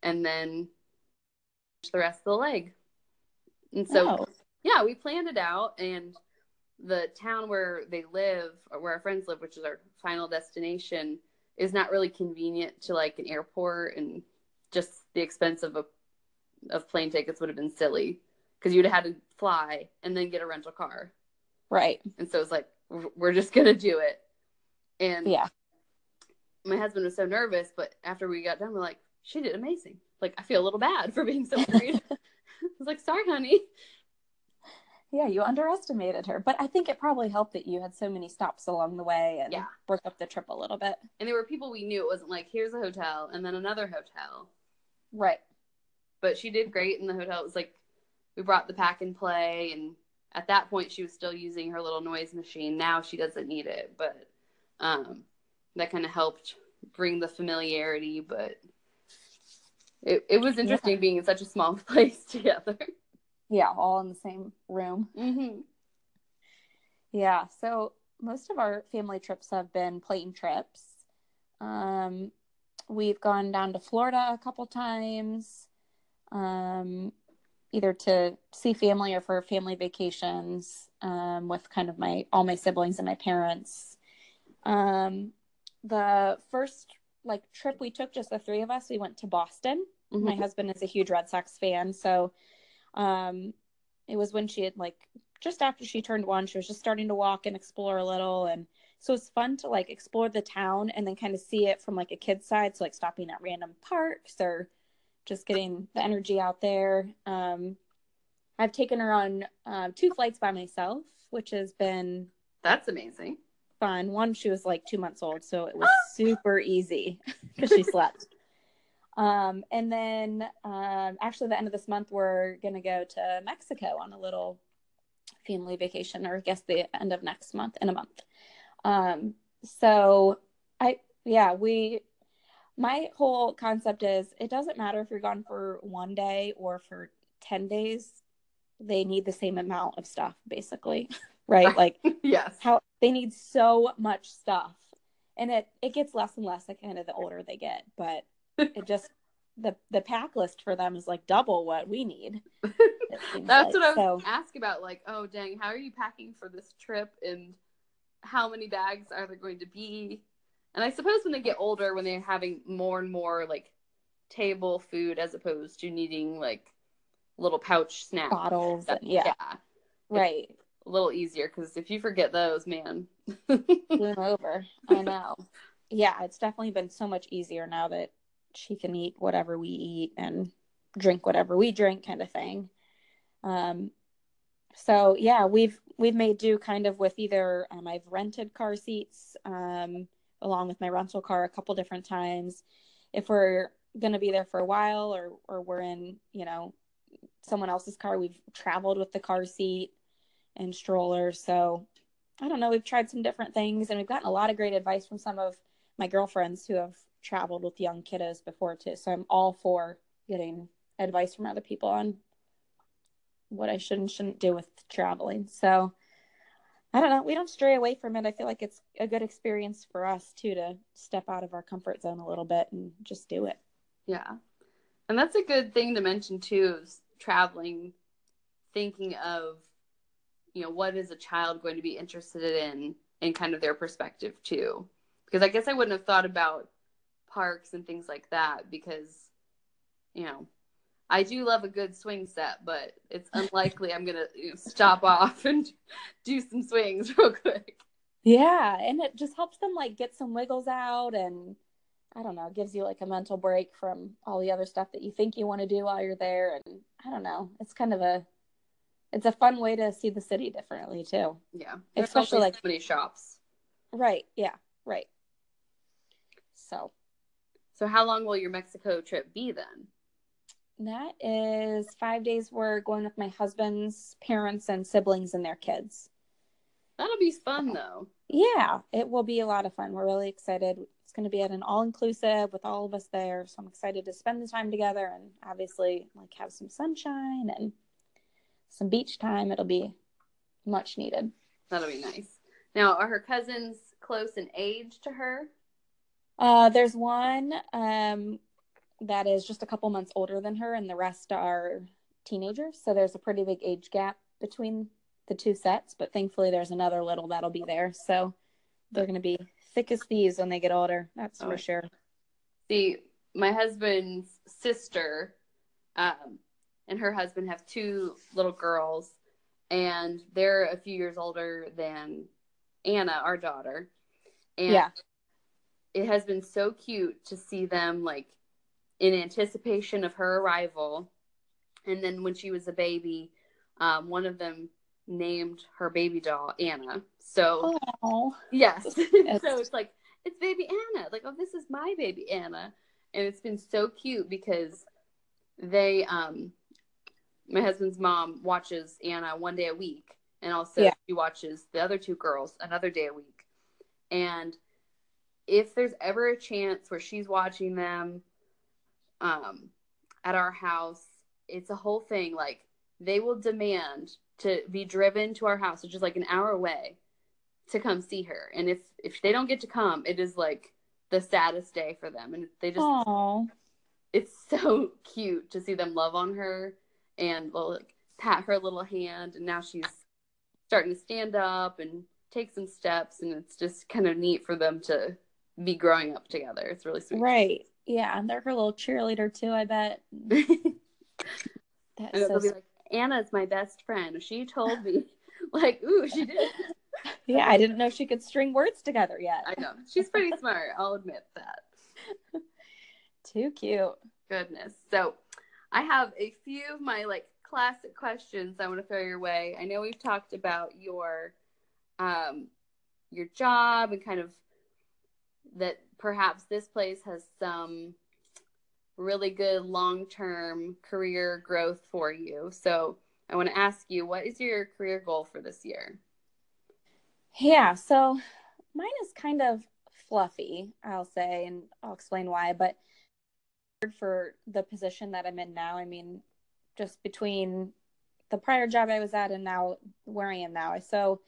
Speaker 1: and then the rest of the leg. And so,
Speaker 2: Wow.
Speaker 1: yeah, we planned it out, and the town where they live, or where our friends live, which is our final destination, is not really convenient to like an airport, and just the expense of a of plane tickets would have been silly because you'd have had to fly and then get a rental car,
Speaker 2: right.
Speaker 1: and so it's like we're just gonna do it. And
Speaker 2: Yeah.
Speaker 1: my husband was so nervous, but after we got done, we're like, she did amazing. Like, I feel a little bad for being so worried. I was like, sorry, honey.
Speaker 2: Yeah, you underestimated her, but I think it probably helped that you had so many stops along the way and
Speaker 1: Yeah.
Speaker 2: broke up the trip a little bit.
Speaker 1: And there were people we knew. It wasn't like, here's a hotel and then another hotel.
Speaker 2: Right.
Speaker 1: But she did great in the hotel. It was like, we brought the pack and play. And at that point, she was still using her little noise machine. Now she doesn't need it. But um, that kind of helped bring the familiarity. But it, it was interesting being in such a small place together.
Speaker 2: Yeah, all in the same room.
Speaker 1: mm-hmm.
Speaker 2: Yeah. So most of our family trips have been plane trips. Um, we've gone down to Florida a couple times, um, either to see family or for family vacations um, with kind of my all my siblings and my parents. Um, the first like trip we took, just the three of us, we went to Boston. My husband is a huge Red Sox fan, so um, it was when she had like just after she turned one, she was just starting to walk and explore a little. And so it's fun to like explore the town and then kind of see it from like a kid's side. So like stopping at random parks or just getting the energy out there. Um, I've taken her on uh, two flights by myself, which has been
Speaker 1: That's amazing.
Speaker 2: fun. One, she was like two months old, so it was super easy because she slept. Um, and then um, actually, the end of this month, we're gonna go to Mexico on a little family vacation, or I guess the end of next month in a month. Um, so I, yeah, we. My whole concept is it doesn't matter if you're gone for one day or for ten days. They need the same amount of stuff, basically, right? Like
Speaker 1: yes.
Speaker 2: how they need so much stuff and it it gets less and less like kind of the older they get but it just the the pack list for them is like double what we need
Speaker 1: That's
Speaker 2: like.
Speaker 1: what I was
Speaker 2: so
Speaker 1: asking about. Like, oh dang, how are you packing for this trip, and how many bags are there going to be? And I suppose when they get older, when they're having more and more like table food as opposed to needing like little pouch snacks,
Speaker 2: bottles
Speaker 1: that-
Speaker 2: and, yeah, right.
Speaker 1: a little easier. Because if you forget those, man,
Speaker 2: bloom over. I know. Yeah it's definitely been so much easier now that she can eat whatever we eat and drink whatever we drink kind of thing. Um so yeah we've we've made do kind of with either um, i've rented car seats um along with my rental car a couple different times if we're going to be there for a while or or we're in you know someone else's car we've traveled with the car seat and stroller so I don't know. We've tried some different things and we've gotten a lot of great advice from some of my girlfriends who have traveled with young kiddos before too. So I'm all for getting advice from other people on what I should and shouldn't do with traveling. So I don't know. We don't stray away from it. I feel like it's a good experience for us too to step out of our comfort zone a little bit and just do it.
Speaker 1: Yeah. And that's a good thing to mention too, is traveling, thinking of, you know, what is a child going to be interested in and kind of their perspective too. Because I guess I wouldn't have thought about parks and things like that because, you know, I do love a good swing set, but it's unlikely I'm gonna stop off and do some swings real quick.
Speaker 2: Yeah, and it just helps them like get some wiggles out and I don't know, gives you like a mental break from all the other stuff that you think you want to do while you're there and I don't know. It's kind of a it's a fun way to see the city differently too.
Speaker 1: Yeah.
Speaker 2: There's Especially like
Speaker 1: so many shops.
Speaker 2: Right. Yeah. Right. So
Speaker 1: So how long will your Mexico trip be then?
Speaker 2: That is five days. We're going with my husband's parents and siblings and their kids.
Speaker 1: That'll be fun though.
Speaker 2: Yeah, it will be a lot of fun. We're really excited. It's going to be at an all inclusive with all of us there. So I'm excited to spend the time together and obviously like have some sunshine and some beach time. It'll be much needed.
Speaker 1: That'll be nice. Now, are her cousins close in age to her?
Speaker 2: Uh, there's one. Um, that is just a couple months older than her, and the rest are teenagers. So there's a pretty big age gap between the two sets, but thankfully there's another little that'll be there. So they're going to be thick as thieves when they get older. That's oh. for sure.
Speaker 1: See, my husband's sister um, and her husband have two little girls, and they're a few years older than Anna, our daughter. And yeah. it has been so cute to see them like in anticipation of her arrival. And then when she was a baby, um, one of them named her baby doll Anna. So, Aww. yes. so it's like, it's baby Anna. Like, oh, this is my baby Anna. And it's been so cute because they, um, my husband's mom watches Anna one day a week. And also yeah. she watches the other two girls another day a week. And if there's ever a chance where she's watching them um, at our house. It's a whole thing. Like they will demand to be driven to our house, which is like an hour away, to come see her. And if if they don't get to come, it is like the saddest day for them. And they just Aww. it's so cute to see them love on her and like pat her little hand and now she's starting to stand up and take some steps and it's just kind of neat for them to be growing up together. It's really sweet.
Speaker 2: Right. Yeah, and they're her little cheerleader too. I bet. That's
Speaker 1: and so like, Anna's my best friend. She told me, like, ooh, she did.
Speaker 2: Yeah, I didn't know she could string words together yet.
Speaker 1: I know she's pretty smart. I'll admit that.
Speaker 2: Too cute.
Speaker 1: Goodness. So, I have a few of my like classic questions I want to throw your way. I know we've talked about your um your job and kind of that perhaps this place has some really good long term career growth for you. So I want to ask you, what is your career goal for this year?
Speaker 2: Yeah, so mine is kind of fluffy, I'll say, and I'll explain why. But for the position that I'm in now, I mean, just between the prior job I was at and now where I am now. So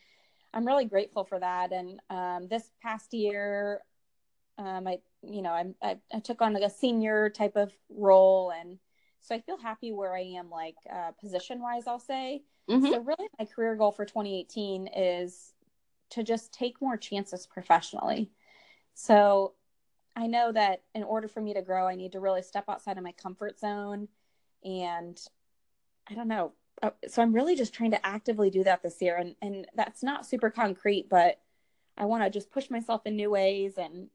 Speaker 2: I'm really grateful for that. And um, this past year, um, I, you know, I, I, I took on like a senior type of role, and so I feel happy where I am, like uh, position wise. I'll say. Mm-hmm. So really, my career goal for 2018 is to just take more chances professionally. So I know that in order for me to grow, I need to really step outside of my comfort zone, and I don't know. Uh, so I'm really just trying to actively do that this year, and and that's not super concrete, but I want to just push myself in new ways and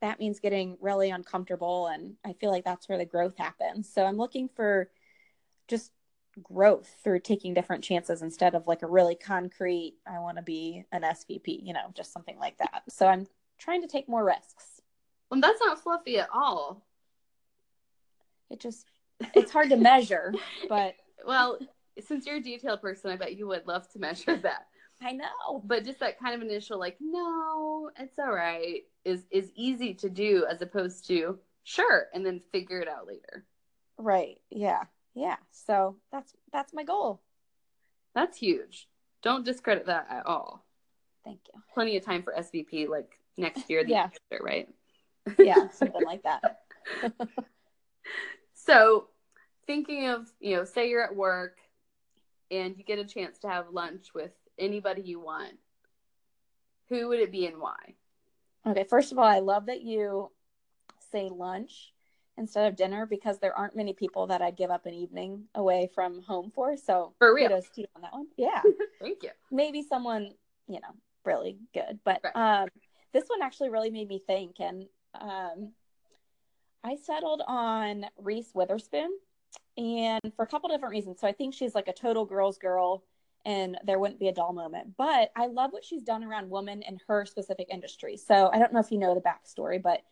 Speaker 2: that means getting really uncomfortable and i feel like that's where the growth happens. So i'm looking for just growth through taking different chances instead of like a really concrete i want to be an svp you know just something like that. So i'm trying to take more risks.
Speaker 1: Well that's not fluffy at all.
Speaker 2: It just it's hard to measure but
Speaker 1: well since you're a detailed person i bet you would love to measure that
Speaker 2: I know.
Speaker 1: But just that kind of initial like, no, it's all right is is easy to do as opposed to sure and then figure it out later.
Speaker 2: Right. Yeah. Yeah. So that's that's my goal.
Speaker 1: That's huge. don't discredit that at all.
Speaker 2: Thank you.
Speaker 1: Plenty of time for SVP, like next year, the
Speaker 2: Yeah.
Speaker 1: year, right?
Speaker 2: Yeah, something like that.
Speaker 1: So, thinking of, you know, say you're at work and you get a chance to have lunch with anybody you want, who would it be and why?
Speaker 2: Okay, first of all, I love that you say lunch instead of dinner because there aren't many people that I'd give up an evening away from home for. So
Speaker 1: For real.
Speaker 2: kudos to you on that one. Yeah.
Speaker 1: Thank you.
Speaker 2: Maybe someone, you know, really good. But
Speaker 1: Right.
Speaker 2: um this one actually really made me think and um I settled on Reese Witherspoon and for a couple different reasons. So I think she's like a total girl's girl and there wouldn't be a dull moment. But I love what she's done around women in her specific industry. So I don't know if you know the backstory, but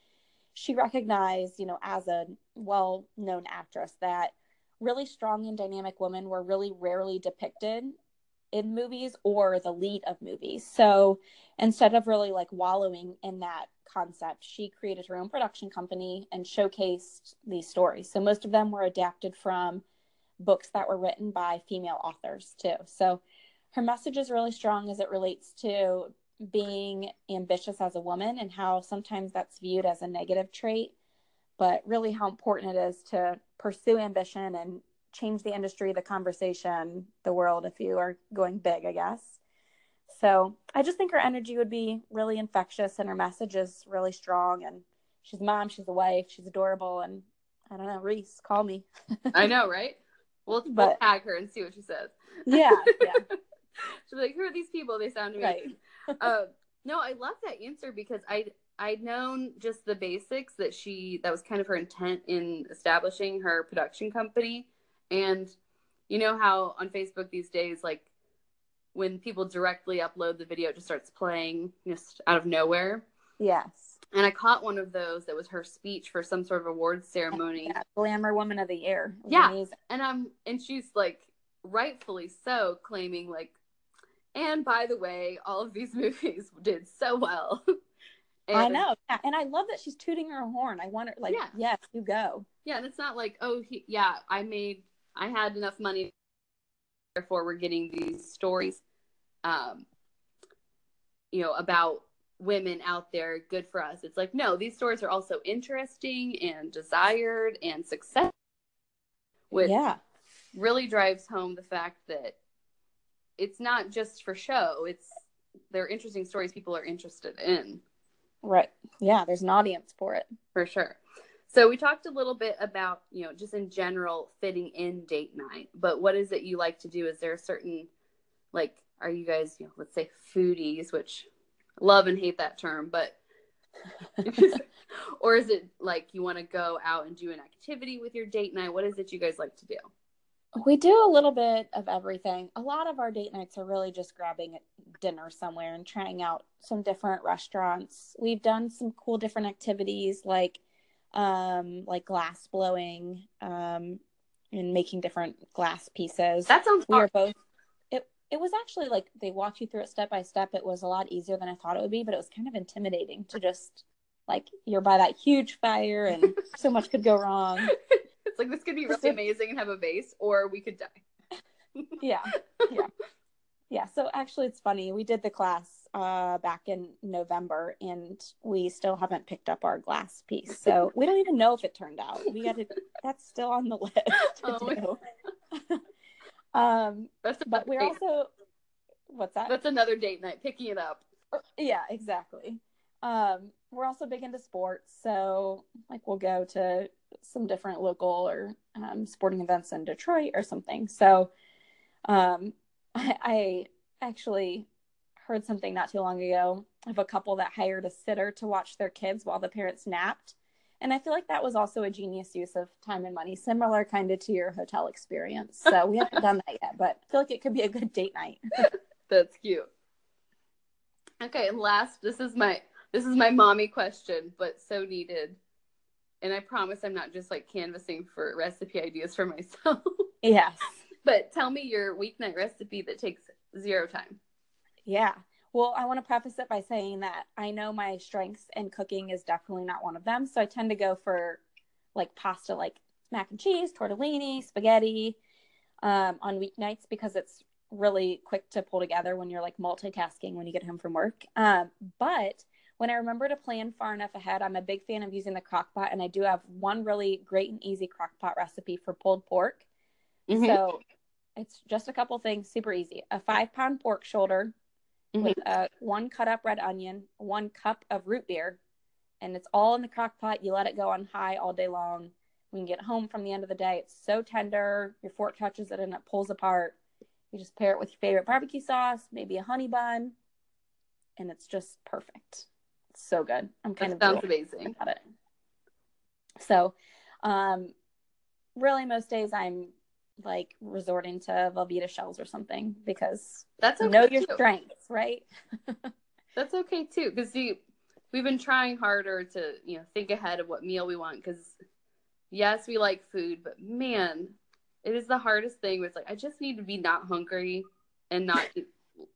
Speaker 2: she recognized, you know, as a well known actress, that really strong and dynamic women were really rarely depicted in movies or the lead of movies. So instead of really like wallowing in that concept, she created her own production company and showcased these stories. So most of them were adapted from books that were written by female authors too. So her message is really strong as it relates to being ambitious as a woman and how sometimes that's viewed as a negative trait, but really how important it is to pursue ambition and change the industry, the conversation, the world if you are going big, I guess. So I just think her energy would be really infectious and her message is really strong. And she's mom, she's a wife, she's adorable. And I don't know, Reese, call me.
Speaker 1: I know, right? We'll, we'll tag her and see what she says.
Speaker 2: Yeah, yeah,
Speaker 1: She'll be like, "Who are these people?" They sound amazing.
Speaker 2: right.
Speaker 1: uh, no, I love that answer because I I'd known just the basics that she that was kind of her intent in establishing her production company, and you know how on Facebook these days, like when people directly upload the video, it just starts playing just out of nowhere.
Speaker 2: Yes.
Speaker 1: And I caught one of those that was her speech for some sort of awards ceremony.
Speaker 2: Yeah, Glamour Woman of the Year.
Speaker 1: Yeah.
Speaker 2: amazing.
Speaker 1: and I'm and she's like rightfully so claiming like and by the way all of these movies did so well and, I
Speaker 2: know. Yeah. And I love that she's tooting her horn. I want her, like,
Speaker 1: Yeah.
Speaker 2: yes, you go.
Speaker 1: yeah and it's not like oh he, yeah i made i had enough money therefore we're getting these stories um you know about women out there good for us it's like no these stories are also interesting and desired and success which
Speaker 2: yeah.
Speaker 1: really drives home the fact that it's not just for show it's they're interesting stories people are interested in
Speaker 2: Right. Yeah. There's an audience for it.
Speaker 1: for sure so we talked a little bit about you know just in general fitting in date night but what is it you like to do is there a certain like are you guys you know let's say foodies which love and hate that term but or is it like you want to go out and do an activity with your date night what is it you guys like to do
Speaker 2: We do a little bit of everything. A lot of our date nights are really just grabbing dinner somewhere and trying out some different restaurants. We've done some cool different activities like um like glass blowing um and making different glass pieces.
Speaker 1: that sounds
Speaker 2: we
Speaker 1: hard.
Speaker 2: were both it was actually like they walked you through it step by step. It was a lot easier than I thought it would be, but it was kind of intimidating to just like you're by that huge fire and so much could go wrong.
Speaker 1: it's like this could be really amazing and have a base or we could die.
Speaker 2: Yeah. Yeah. Yeah. So actually it's funny. We did the class uh back in november and we still haven't picked up our glass piece. So we don't even know if it turned out. We got to that's still on the list to
Speaker 1: Oh.
Speaker 2: do um
Speaker 1: that's
Speaker 2: but we're
Speaker 1: date-
Speaker 2: also what's that?
Speaker 1: That's another date night picking it up.
Speaker 2: Yeah exactly. Um we're also big into sports so like we'll go to some different local or um, sporting events in detroit or something. So um I, I actually heard something not too long ago of a couple that hired a sitter to watch their kids while the parents napped and i feel like that was also a genius use of time and money similar kind of to your hotel experience so we haven't done that yet but i feel like it could be a good date night
Speaker 1: That's cute. Okay, and last, this is my this is my mommy question, but so needed. And I promise I'm not just like canvassing for recipe ideas for myself.
Speaker 2: yes
Speaker 1: but tell me your weeknight recipe that takes zero time.
Speaker 2: Yeah. Well, I want to preface it by saying that I know my strengths in cooking is definitely not one of them. So I tend to go for like pasta, like mac and cheese, tortellini, spaghetti um, on weeknights because it's really quick to pull together when you're like multitasking when you get home from work. Um, but when I remember to plan far enough ahead, I'm a big fan of using the crock pot, and I do have one really great and easy crock pot recipe for pulled pork. Mm-hmm. So it's just a couple things, super easy. A five pound pork shoulder mm-hmm. with a one cut up red onion, one cup of root beer, and it's all in the crock pot. You let it go on high all day long. When you get home from the end of the day, it's so tender. Your fork touches it and it pulls apart. You just pair it with your favorite barbecue sauce, maybe a honey bun, and it's just perfect. It's so good. I'm kind
Speaker 1: that of sounds amazing
Speaker 2: about it. So, um, really, most days I'm like resorting to Velveeta shells or something because
Speaker 1: that's okay
Speaker 2: know your too. strengths, right?
Speaker 1: that's okay too because we've been trying harder to you know think ahead of what meal we want because yes we like food but man it is the hardest thing it's like i just need to be not hungry and not eat,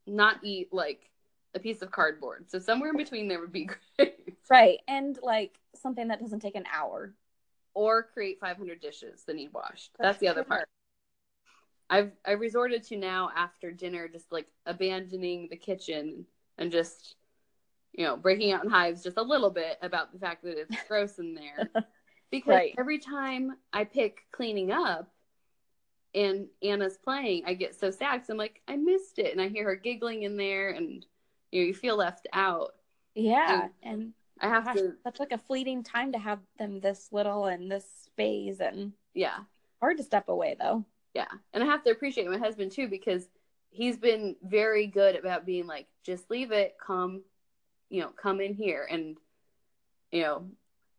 Speaker 1: not eat like a piece of cardboard. So somewhere in between there would be great.
Speaker 2: Right and like something that doesn't take an hour.
Speaker 1: Or create 500 dishes that need washed. That's the other part i've i resorted to now after dinner just like abandoning the kitchen and just you know, breaking out in hives just a little bit about the fact that it's gross in there. Because right. every time I pick cleaning up and Anna's playing, I get so sad because I'm like, I missed it. And I hear her giggling in there and you know, you feel left out.
Speaker 2: Yeah. And, and
Speaker 1: I have gosh, to
Speaker 2: that's like a fleeting time to have them this little and this phase and
Speaker 1: yeah.
Speaker 2: Hard to step away though.
Speaker 1: Yeah. And I have to appreciate my husband too because he's been very good about being like, just leave it, come you know, come in here and, you know,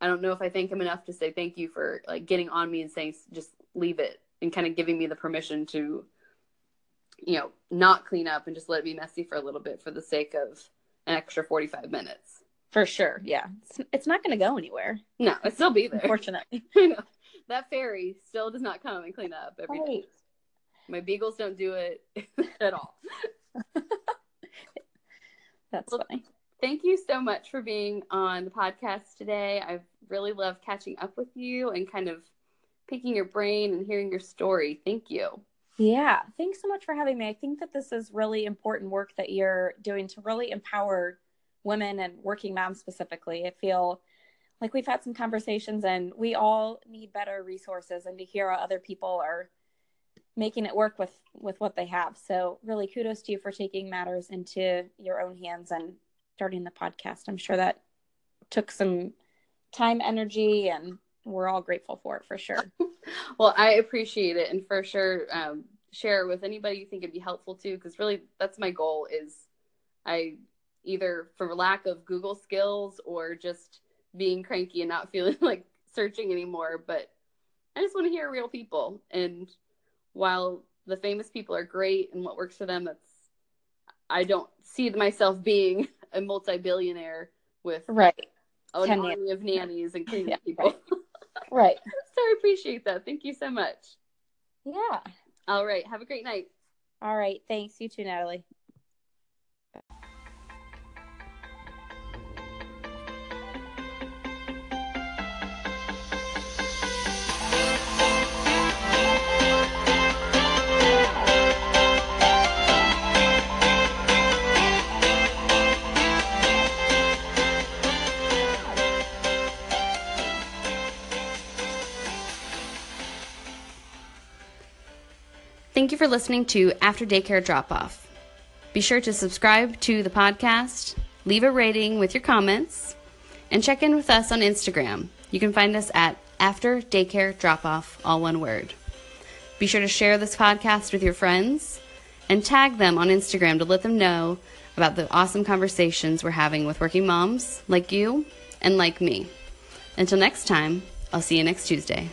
Speaker 1: I don't know if I thank him enough to say thank you for like getting on me and saying just leave it and kind of giving me the permission to, you know, not clean up and just let it be messy for a little bit for the sake of an extra 45 minutes.
Speaker 2: For sure. Yeah. It's, it's not going to go anywhere.
Speaker 1: No, it still be there.
Speaker 2: Unfortunately.
Speaker 1: that fairy still does not come and clean up every right. day. My beagles don't do it at all.
Speaker 2: That's well, funny
Speaker 1: thank you so much for being on the podcast today. I've really loved catching up with you and kind of picking your brain and hearing your story. Thank you.
Speaker 2: Yeah, thanks so much for having me. I think that this is really important work that you're doing to really empower women and working moms specifically. I feel like we've had some conversations and we all need better resources and to hear how other people are making it work with with what they have. So, really kudos to you for taking matters into your own hands and starting the podcast. I'm sure that took some time, energy, and we're all grateful for it for sure.
Speaker 1: well, I appreciate it, and for sure, um, share it with anybody you think it'd be helpful to, because really, that's my goal. Is I either for lack of Google skills or just being cranky and not feeling like searching anymore, but I just want to hear real people. And while the famous people are great and what works for them, that's I don't see myself being a multi-billionaire with
Speaker 2: right
Speaker 1: an Ten army of nannies and cleaning yeah, people.
Speaker 2: Right. right.
Speaker 1: so I appreciate that. Thank you so much.
Speaker 2: Yeah.
Speaker 1: All right. Have a great night.
Speaker 2: All right. Thanks. You too, Natalie.
Speaker 1: You for listening to After Daycare Drop Off. Be sure to subscribe to the podcast, leave a rating with your comments, and check in with us on Instagram. You can find us at After Daycare Drop Off, all one word. Be sure to share this podcast with your friends and tag them on Instagram to let them know about the awesome conversations we're having with working moms like you and like me. Until next time, I'll see you next Tuesday.